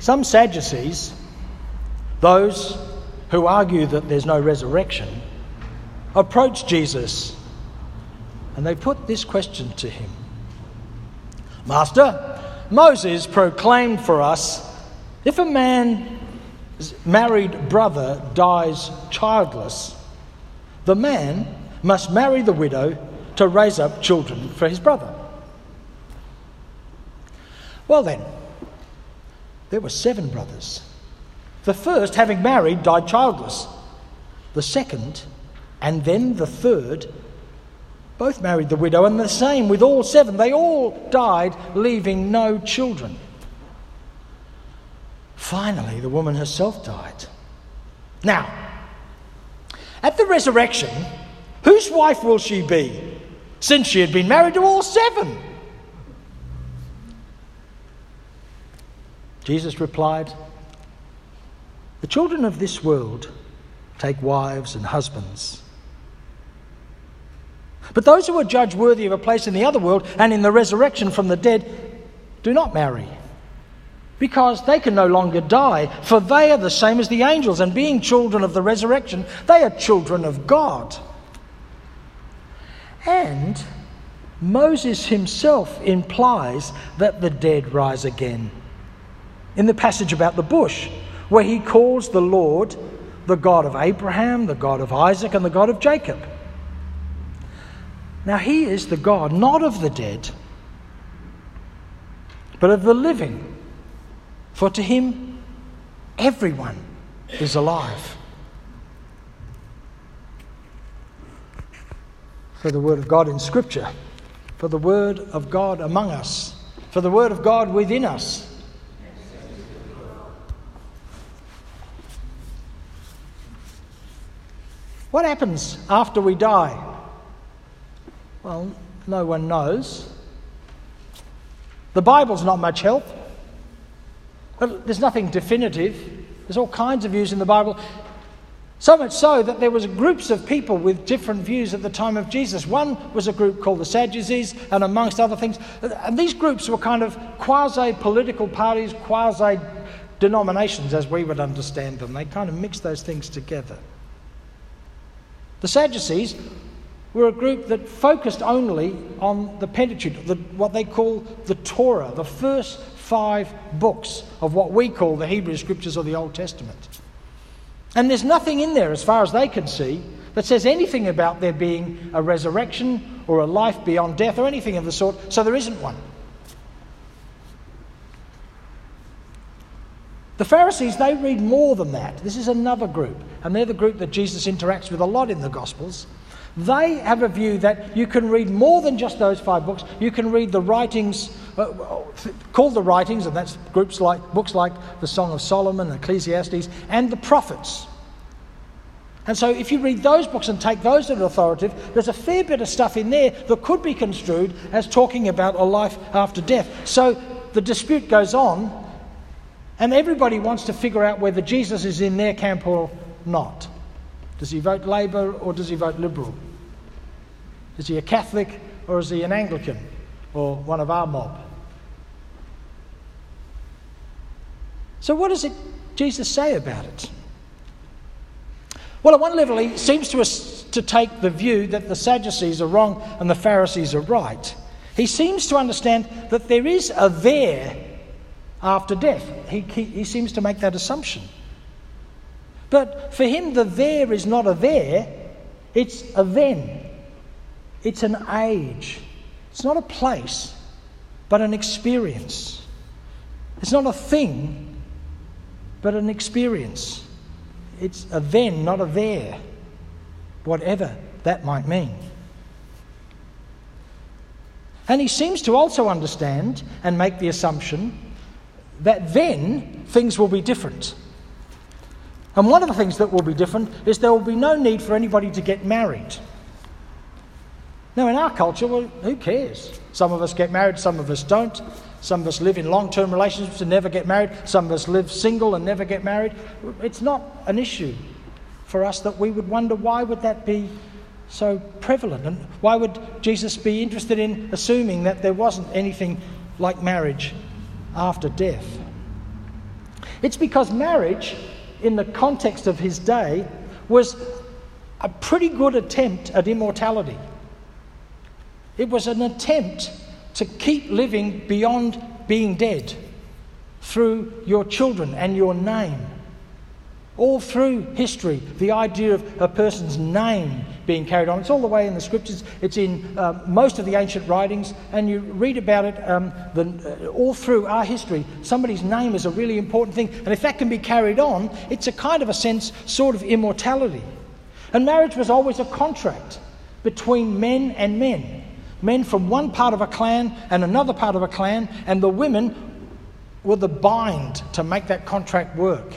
Some Sadducees, those who argue that there's no resurrection, approach Jesus and they put this question to him Master, Moses proclaimed for us if a man's married brother dies childless, the man must marry the widow to raise up children for his brother. Well, then, there were seven brothers. The first, having married, died childless. The second, and then the third, both married the widow, and the same with all seven. They all died, leaving no children. Finally, the woman herself died. Now, at the resurrection, whose wife will she be, since she had been married to all seven? Jesus replied, The children of this world take wives and husbands but those who are judged worthy of a place in the other world and in the resurrection from the dead do not marry. Because they can no longer die, for they are the same as the angels, and being children of the resurrection, they are children of God. And Moses himself implies that the dead rise again. In the passage about the bush, where he calls the Lord the God of Abraham, the God of Isaac, and the God of Jacob. Now, he is the God not of the dead, but of the living. For to him, everyone is alive. For the Word of God in Scripture, for the Word of God among us, for the Word of God within us. What happens after we die? Well, no one knows. The Bible's not much help. There's nothing definitive. There's all kinds of views in the Bible. So much so that there was groups of people with different views at the time of Jesus. One was a group called the Sadducees, and amongst other things, and these groups were kind of quasi-political parties, quasi-denominations, as we would understand them. They kind of mixed those things together. The Sadducees were a group that focused only on the Pentateuch, the, what they call the Torah, the first five books of what we call the Hebrew Scriptures or the Old Testament. And there's nothing in there, as far as they can see, that says anything about there being a resurrection or a life beyond death or anything of the sort, so there isn't one. The Pharisees, they read more than that. This is another group, and they're the group that Jesus interacts with a lot in the Gospels. They have a view that you can read more than just those five books. You can read the writings, uh, called the writings, and that's groups like books like the Song of Solomon, Ecclesiastes, and the prophets. And so, if you read those books and take those as authoritative, there's a fair bit of stuff in there that could be construed as talking about a life after death. So, the dispute goes on, and everybody wants to figure out whether Jesus is in their camp or not. Does he vote Labour or does he vote Liberal? Is he a Catholic or is he an Anglican or one of our mob? So, what does it, Jesus say about it? Well, at one level, he seems to, to take the view that the Sadducees are wrong and the Pharisees are right. He seems to understand that there is a there after death. He, he, he seems to make that assumption. But for him, the there is not a there, it's a then. It's an age. It's not a place, but an experience. It's not a thing, but an experience. It's a then, not a there, whatever that might mean. And he seems to also understand and make the assumption that then things will be different. And one of the things that will be different is there will be no need for anybody to get married. Now, in our culture, well, who cares? Some of us get married, some of us don't. Some of us live in long term relationships and never get married. Some of us live single and never get married. It's not an issue for us that we would wonder why would that be so prevalent? And why would Jesus be interested in assuming that there wasn't anything like marriage after death? It's because marriage, in the context of his day, was a pretty good attempt at immortality. It was an attempt to keep living beyond being dead through your children and your name. All through history, the idea of a person's name being carried on. It's all the way in the scriptures, it's in uh, most of the ancient writings, and you read about it um, the, uh, all through our history. Somebody's name is a really important thing, and if that can be carried on, it's a kind of a sense, sort of immortality. And marriage was always a contract between men and men. Men from one part of a clan and another part of a clan, and the women were the bind to make that contract work.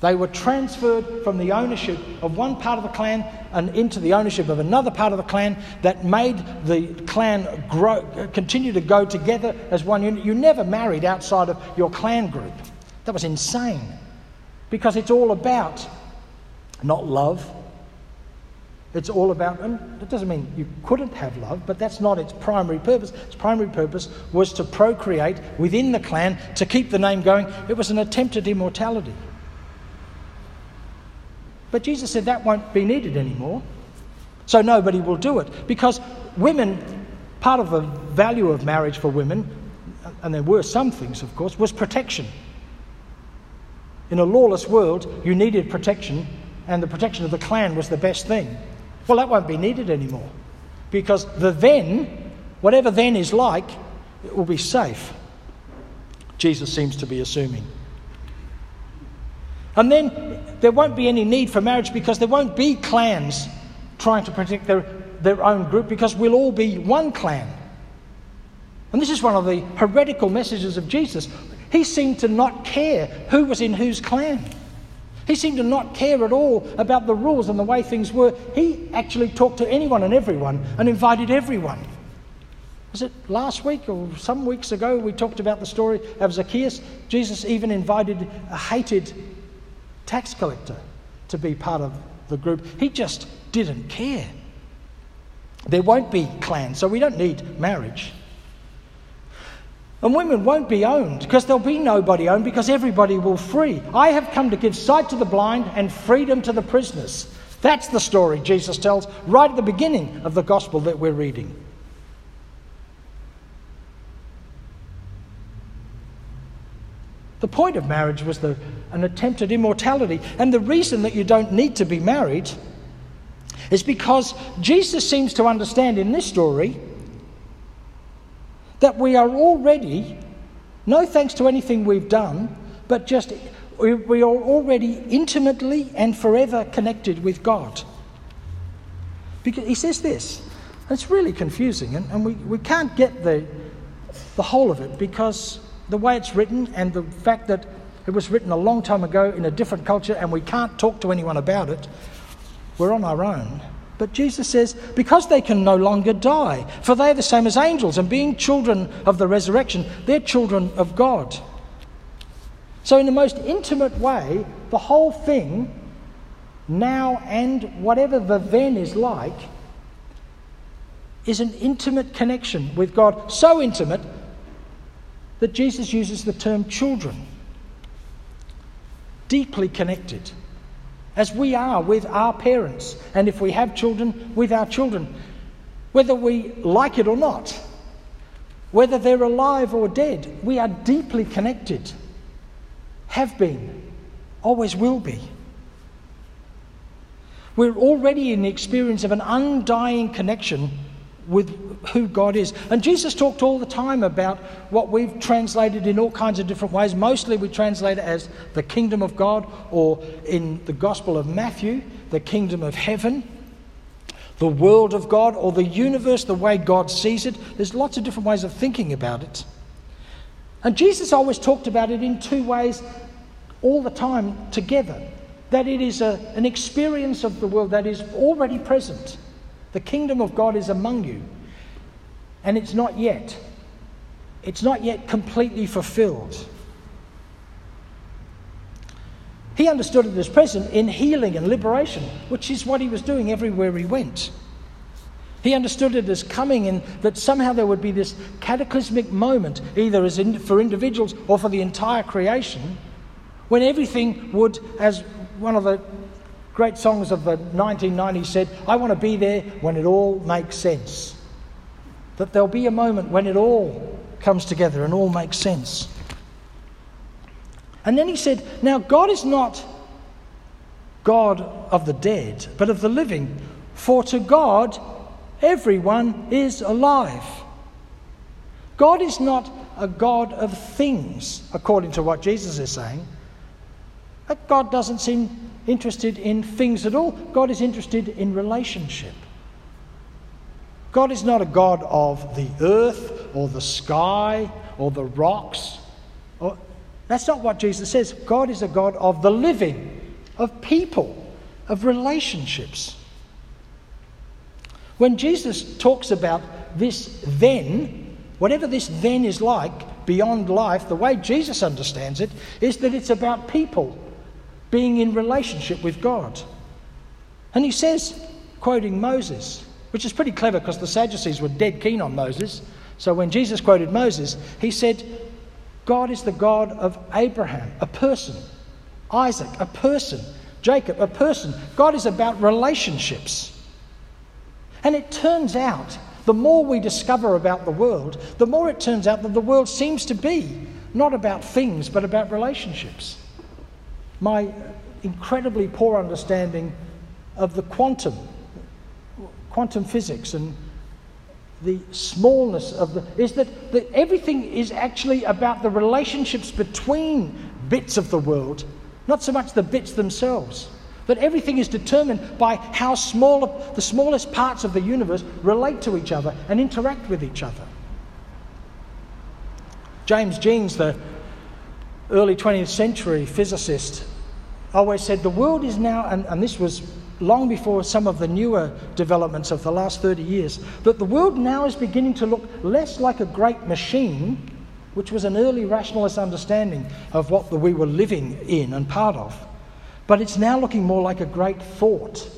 They were transferred from the ownership of one part of the clan and into the ownership of another part of the clan that made the clan grow, continue to go together as one unit. You never married outside of your clan group. That was insane because it's all about not love. It's all about, and it doesn't mean you couldn't have love, but that's not its primary purpose. Its primary purpose was to procreate within the clan, to keep the name going. It was an attempt at immortality. But Jesus said that won't be needed anymore. So nobody will do it. Because women, part of the value of marriage for women, and there were some things, of course, was protection. In a lawless world, you needed protection, and the protection of the clan was the best thing. Well, that won't be needed anymore. Because the then, whatever then is like, it will be safe. Jesus seems to be assuming. And then there won't be any need for marriage because there won't be clans trying to protect their, their own group because we'll all be one clan. And this is one of the heretical messages of Jesus. He seemed to not care who was in whose clan. He seemed to not care at all about the rules and the way things were. He actually talked to anyone and everyone and invited everyone. Was it last week or some weeks ago we talked about the story of Zacchaeus? Jesus even invited a hated tax collector to be part of the group. He just didn't care. There won't be clans, so we don't need marriage. And women won't be owned because there'll be nobody owned because everybody will free. I have come to give sight to the blind and freedom to the prisoners. That's the story Jesus tells right at the beginning of the gospel that we're reading. The point of marriage was the, an attempt at immortality. And the reason that you don't need to be married is because Jesus seems to understand in this story that we are already, no thanks to anything we've done, but just we, we are already intimately and forever connected with God. Because he says this, it's really confusing, and, and we, we can't get the, the whole of it because the way it's written and the fact that it was written a long time ago in a different culture and we can't talk to anyone about it, we're on our own. But Jesus says, because they can no longer die, for they are the same as angels, and being children of the resurrection, they're children of God. So, in the most intimate way, the whole thing, now and whatever the then is like, is an intimate connection with God. So intimate that Jesus uses the term children. Deeply connected, as we are with our parents, and if we have children, with our children, whether we like it or not, whether they're alive or dead, we are deeply connected. Have been, always will be. We're already in the experience of an undying connection with who God is. And Jesus talked all the time about what we've translated in all kinds of different ways. Mostly we translate it as the kingdom of God, or in the Gospel of Matthew, the kingdom of heaven, the world of God, or the universe, the way God sees it. There's lots of different ways of thinking about it. And Jesus always talked about it in two ways all the time together that it is a, an experience of the world that is already present the kingdom of God is among you. And it's not yet. It's not yet completely fulfilled. He understood it as present in healing and liberation, which is what he was doing everywhere he went. He understood it as coming in that somehow there would be this cataclysmic moment, either as in, for individuals or for the entire creation, When everything would, as one of the great songs of the 1990s said, I want to be there when it all makes sense. That there'll be a moment when it all comes together and all makes sense. And then he said, Now God is not God of the dead, but of the living, for to God everyone is alive. God is not a God of things, according to what Jesus is saying. God doesn't seem interested in things at all. God is interested in relationship. God is not a God of the earth or the sky or the rocks. Or, that's not what Jesus says. God is a God of the living, of people, of relationships. When Jesus talks about this then, whatever this then is like beyond life, the way Jesus understands it is that it's about people being in relationship with God. And he says, quoting Moses, which is pretty clever because the Sadducees were dead keen on Moses. So when Jesus quoted Moses, he said, God is the God of Abraham, a person, Isaac, a person, Jacob, a person. God is about relationships. And it turns out, the more we discover about the world, the more it turns out that the world seems to be not about things, but about relationships. My incredibly poor understanding of the quantum, quantum physics, and the smallness of the is that, that everything is actually about the relationships between bits of the world, not so much the bits themselves. That everything is determined by how small the smallest parts of the universe relate to each other and interact with each other. James Jeans, the early 20th century physicist, always said the world is now, and, and this was long before some of the newer developments of the last 30 years, that the world now is beginning to look less like a great machine, which was an early rationalist understanding of what the, we were living in and part of, but it's now looking more like a great thought.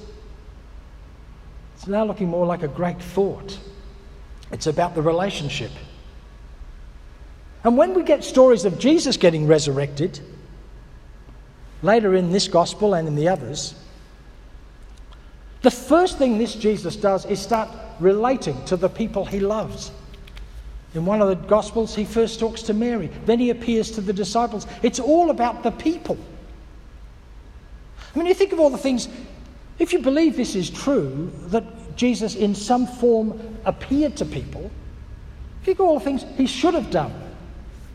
It's now looking more like a great thought. It's about the relationship. And when we get stories of Jesus getting resurrected, later in this gospel and in the others, the first thing this Jesus does is start relating to the people he loves. In one of the Gospels, he first talks to Mary, then he appears to the disciples. It's all about the people. I mean, you think of all the things, if you believe this is true, that Jesus in some form appeared to people, think of all the things he should have done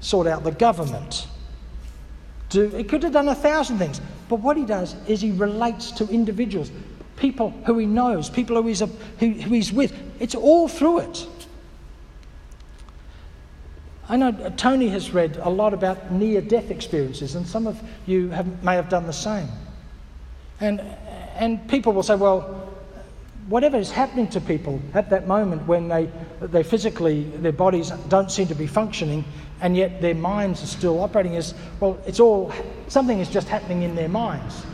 sort out the government. Do, he could have done a thousand things. But what he does is he relates to individuals, people who he knows, people who he's, a, who, who he's with. It's all through it. I know uh, Tony has read a lot about near death experiences, and some of you have, may have done the same. And, and people will say, well, whatever is happening to people at that moment when they, they physically, their bodies don't seem to be functioning, and yet their minds are still operating is, well, it's all, something is just happening in their minds.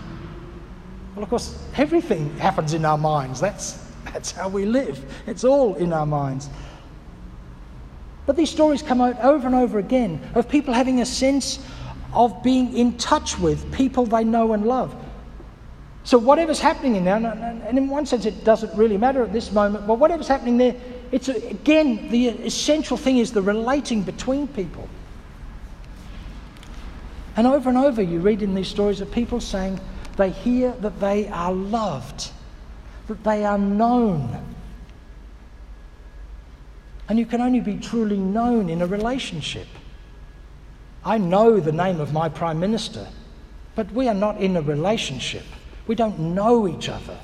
Well, of course, everything happens in our minds. That's, that's how we live. It's all in our minds. But these stories come out over and over again of people having a sense of being in touch with people they know and love. So, whatever's happening in there, and in one sense it doesn't really matter at this moment, but whatever's happening there, it's again, the essential thing is the relating between people. And over and over, you read in these stories of people saying, they hear that they are loved, that they are known. And you can only be truly known in a relationship. I know the name of my Prime Minister, but we are not in a relationship. We don't know each other.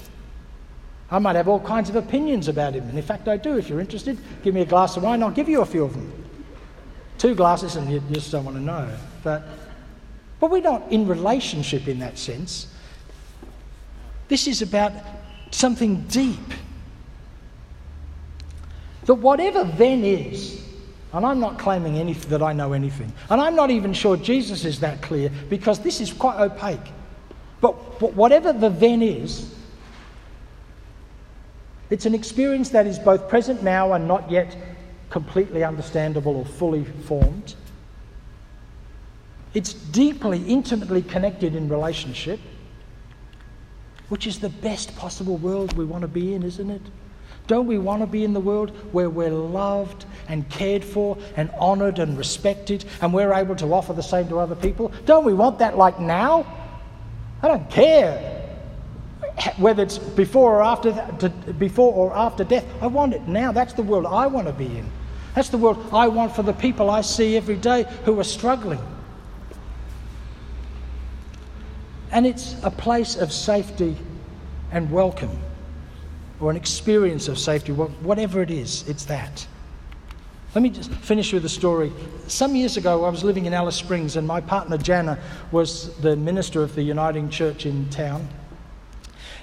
I might have all kinds of opinions about him, and in fact, I do. If you're interested, give me a glass of wine, I'll give you a few of them. Two glasses, and you just don't want to know. But, but we're not in relationship in that sense. This is about something deep. That whatever then is, and I'm not claiming anything that I know anything, and I'm not even sure Jesus is that clear because this is quite opaque. But, but whatever the then is, it's an experience that is both present now and not yet completely understandable or fully formed. It's deeply, intimately connected in relationship, which is the best possible world we want to be in, isn't it? Don't we want to be in the world where we're loved and cared for and honoured and respected and we're able to offer the same to other people? Don't we want that like now? I don't care whether it's before or after, before or after death. I want it now. That's the world I want to be in. That's the world I want for the people I see every day who are struggling. And it's a place of safety and welcome or an experience of safety, whatever it is, it's that. Let me just finish with a story. Some years ago, I was living in Alice Springs, and my partner Jana was the minister of the Uniting Church in town.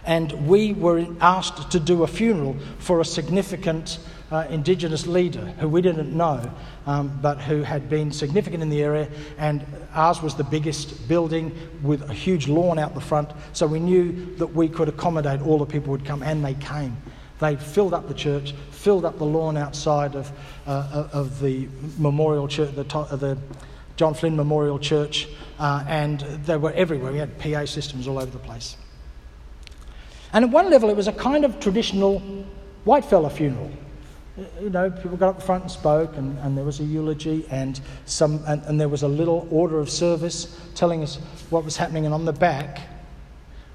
And we were asked to do a funeral for a significant uh, Indigenous leader who we didn't know, um, but who had been significant in the area. And ours was the biggest building with a huge lawn out the front, so we knew that we could accommodate all the people who would come, and they came. They filled up the church, filled up the lawn outside of, uh, of the memorial church, the, to- the John Flynn Memorial Church, uh, and they were everywhere. We had PA systems all over the place. And at one level, it was a kind of traditional white fella funeral you know, people got up front and spoke, and, and there was a eulogy, and, some, and, and there was a little order of service telling us what was happening. And on the back,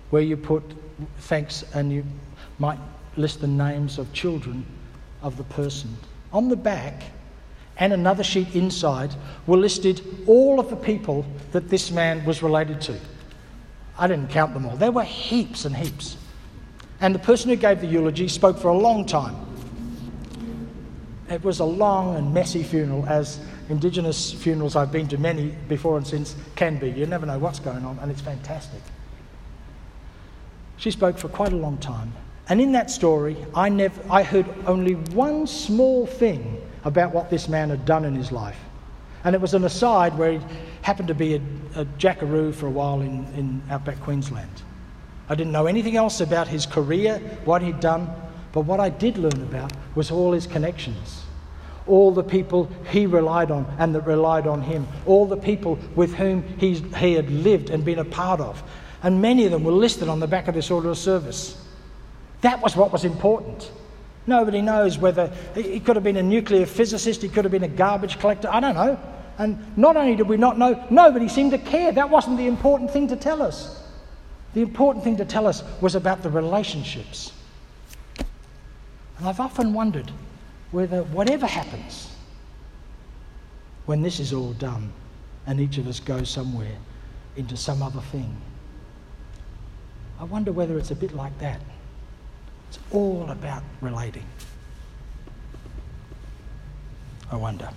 where you put thanks, and you might list the names of children of the person. On the back, and another sheet inside, were listed all of the people that this man was related to. I didn't count them all. There were heaps and heaps. And the person who gave the eulogy spoke for a long time. It was a long and messy funeral, as Indigenous funerals I've been to many before and since can be. You never know what's going on, and it's fantastic. She spoke for quite a long time. And in that story, I, never, I heard only one small thing about what this man had done in his life. And it was an aside where he happened to be a, a jackaroo for a while in, in outback Queensland. I didn't know anything else about his career, what he'd done, but what I did learn about was all his connections, all the people he relied on and that relied on him, all the people with whom he, he had lived and been a part of. And many of them were listed on the back of this order of service. That was what was important. Nobody knows whether he could have been a nuclear physicist, he could have been a garbage collector, I don't know. And not only did we not know, nobody seemed to care. That wasn't the important thing to tell us. The important thing to tell us was about the relationships and I've often wondered whether whatever happens, when this is all done and each of us goes somewhere into some other thing, I wonder whether it's a bit like that. It's all about relating. I wonder.